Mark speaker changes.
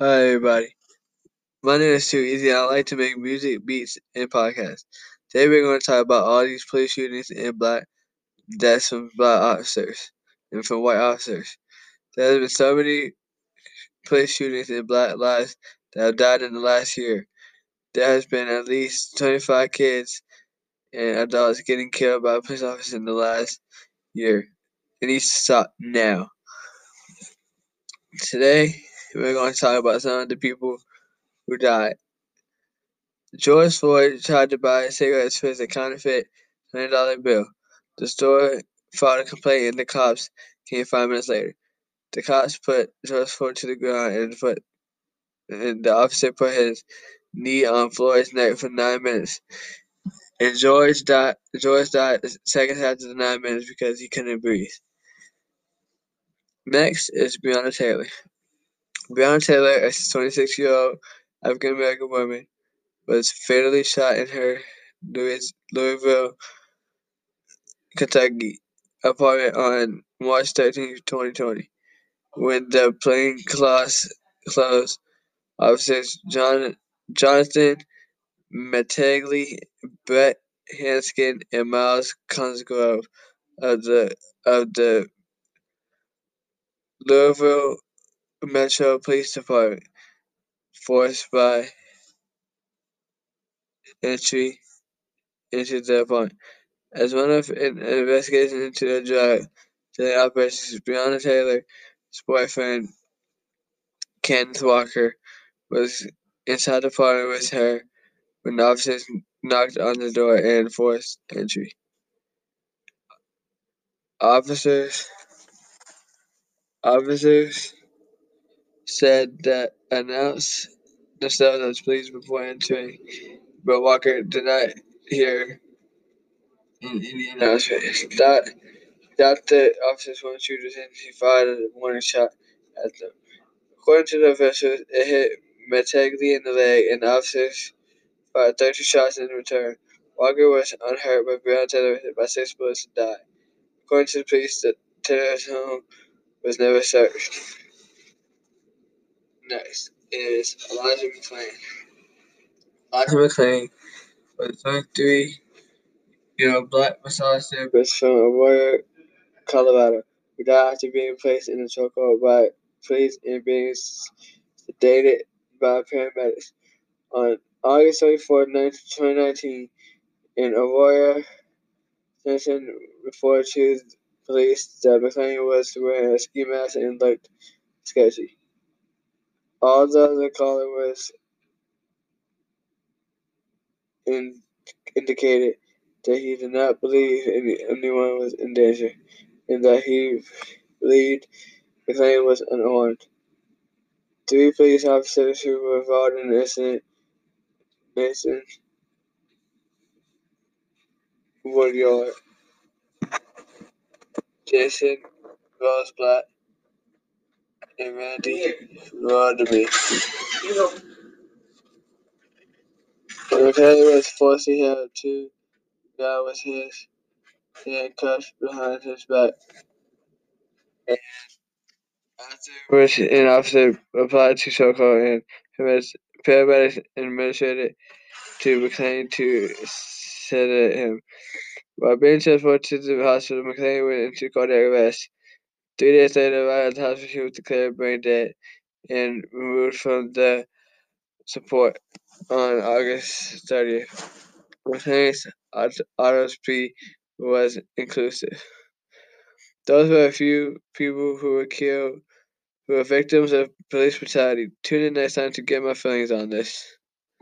Speaker 1: Hi everybody. My name is Too Easy. I like to make music, beats, and podcasts. Today we're going to talk about all these police shootings in black deaths from black officers and from white officers. There have been so many police shootings in black lives that have died in the last year. There has been at least 25 kids and adults getting killed by police officers in the last year. Needs to stop now. Today we're going to talk about some of the people who died. George Floyd tried to buy cigarettes with a counterfeit $20 bill. The store filed a complaint and the cops came five minutes later. The cops put George Floyd to the ground and put and the officer put his knee on Floyd's neck for nine minutes. And George died George died seconds after the nine minutes because he couldn't breathe. Next is Breonna Taylor. Breonna Taylor, a 26 year old African American woman, was fatally shot in her Louisville, Kentucky apartment on March 13, 2020, when the plainclothes clothes officers John, Jonathan Mattingly, Brett Hankison, and Myles Cosgrove of the of the Louisville Metro Police Department forced by entry into the apartment. As one of an investigation into the drug dealing operations, Breonna Taylor's boyfriend, Kenneth Walker, was inside the apartment with her when officers knocked on the door and forced entry. Officers officers said that announced themselves as police before entering, but Walker did not hear any announcement. That that the officers weren't shooters and he fired a warning shot at them. According to the officials, it hit Mattingly in the leg and the officers fired 30 shots in return. Walker was unhurt, but Breonna Taylor was hit by six bullets and died. According to the police, the Taylor's home was never searched. Next is Elijah McClain. Elijah McClain was a 23 year old black massage therapist from Aurora, Colorado, who died after being placed in a chokehold by police and being sedated by paramedics. On August 24, 2019, in Aurora, Simpson reported to police that McClain was wearing a ski mask and looked sketchy. Although the caller was in, indicated that he did not believe any, anyone was in danger and that he believed McClain was unarmed. Three police officers who were involved in the incident, Mason Woodyard, Jason Rosenblatt, and Randy Roedema. McClain was forced to have two guys with his handcuffs behind his back. And afterwards, an officer applied to chokehold and paramedics administered to McClain to sedate him. While being transported to the hospital, McClain went into cardiac arrest. Three days later, arrived at the hospital, he was declared brain dead and removed from the support on August 30th. McClain's autopsy was inclusive. Those were a few people who were killed, who were victims of police brutality. Tune in next time to get my feelings on this.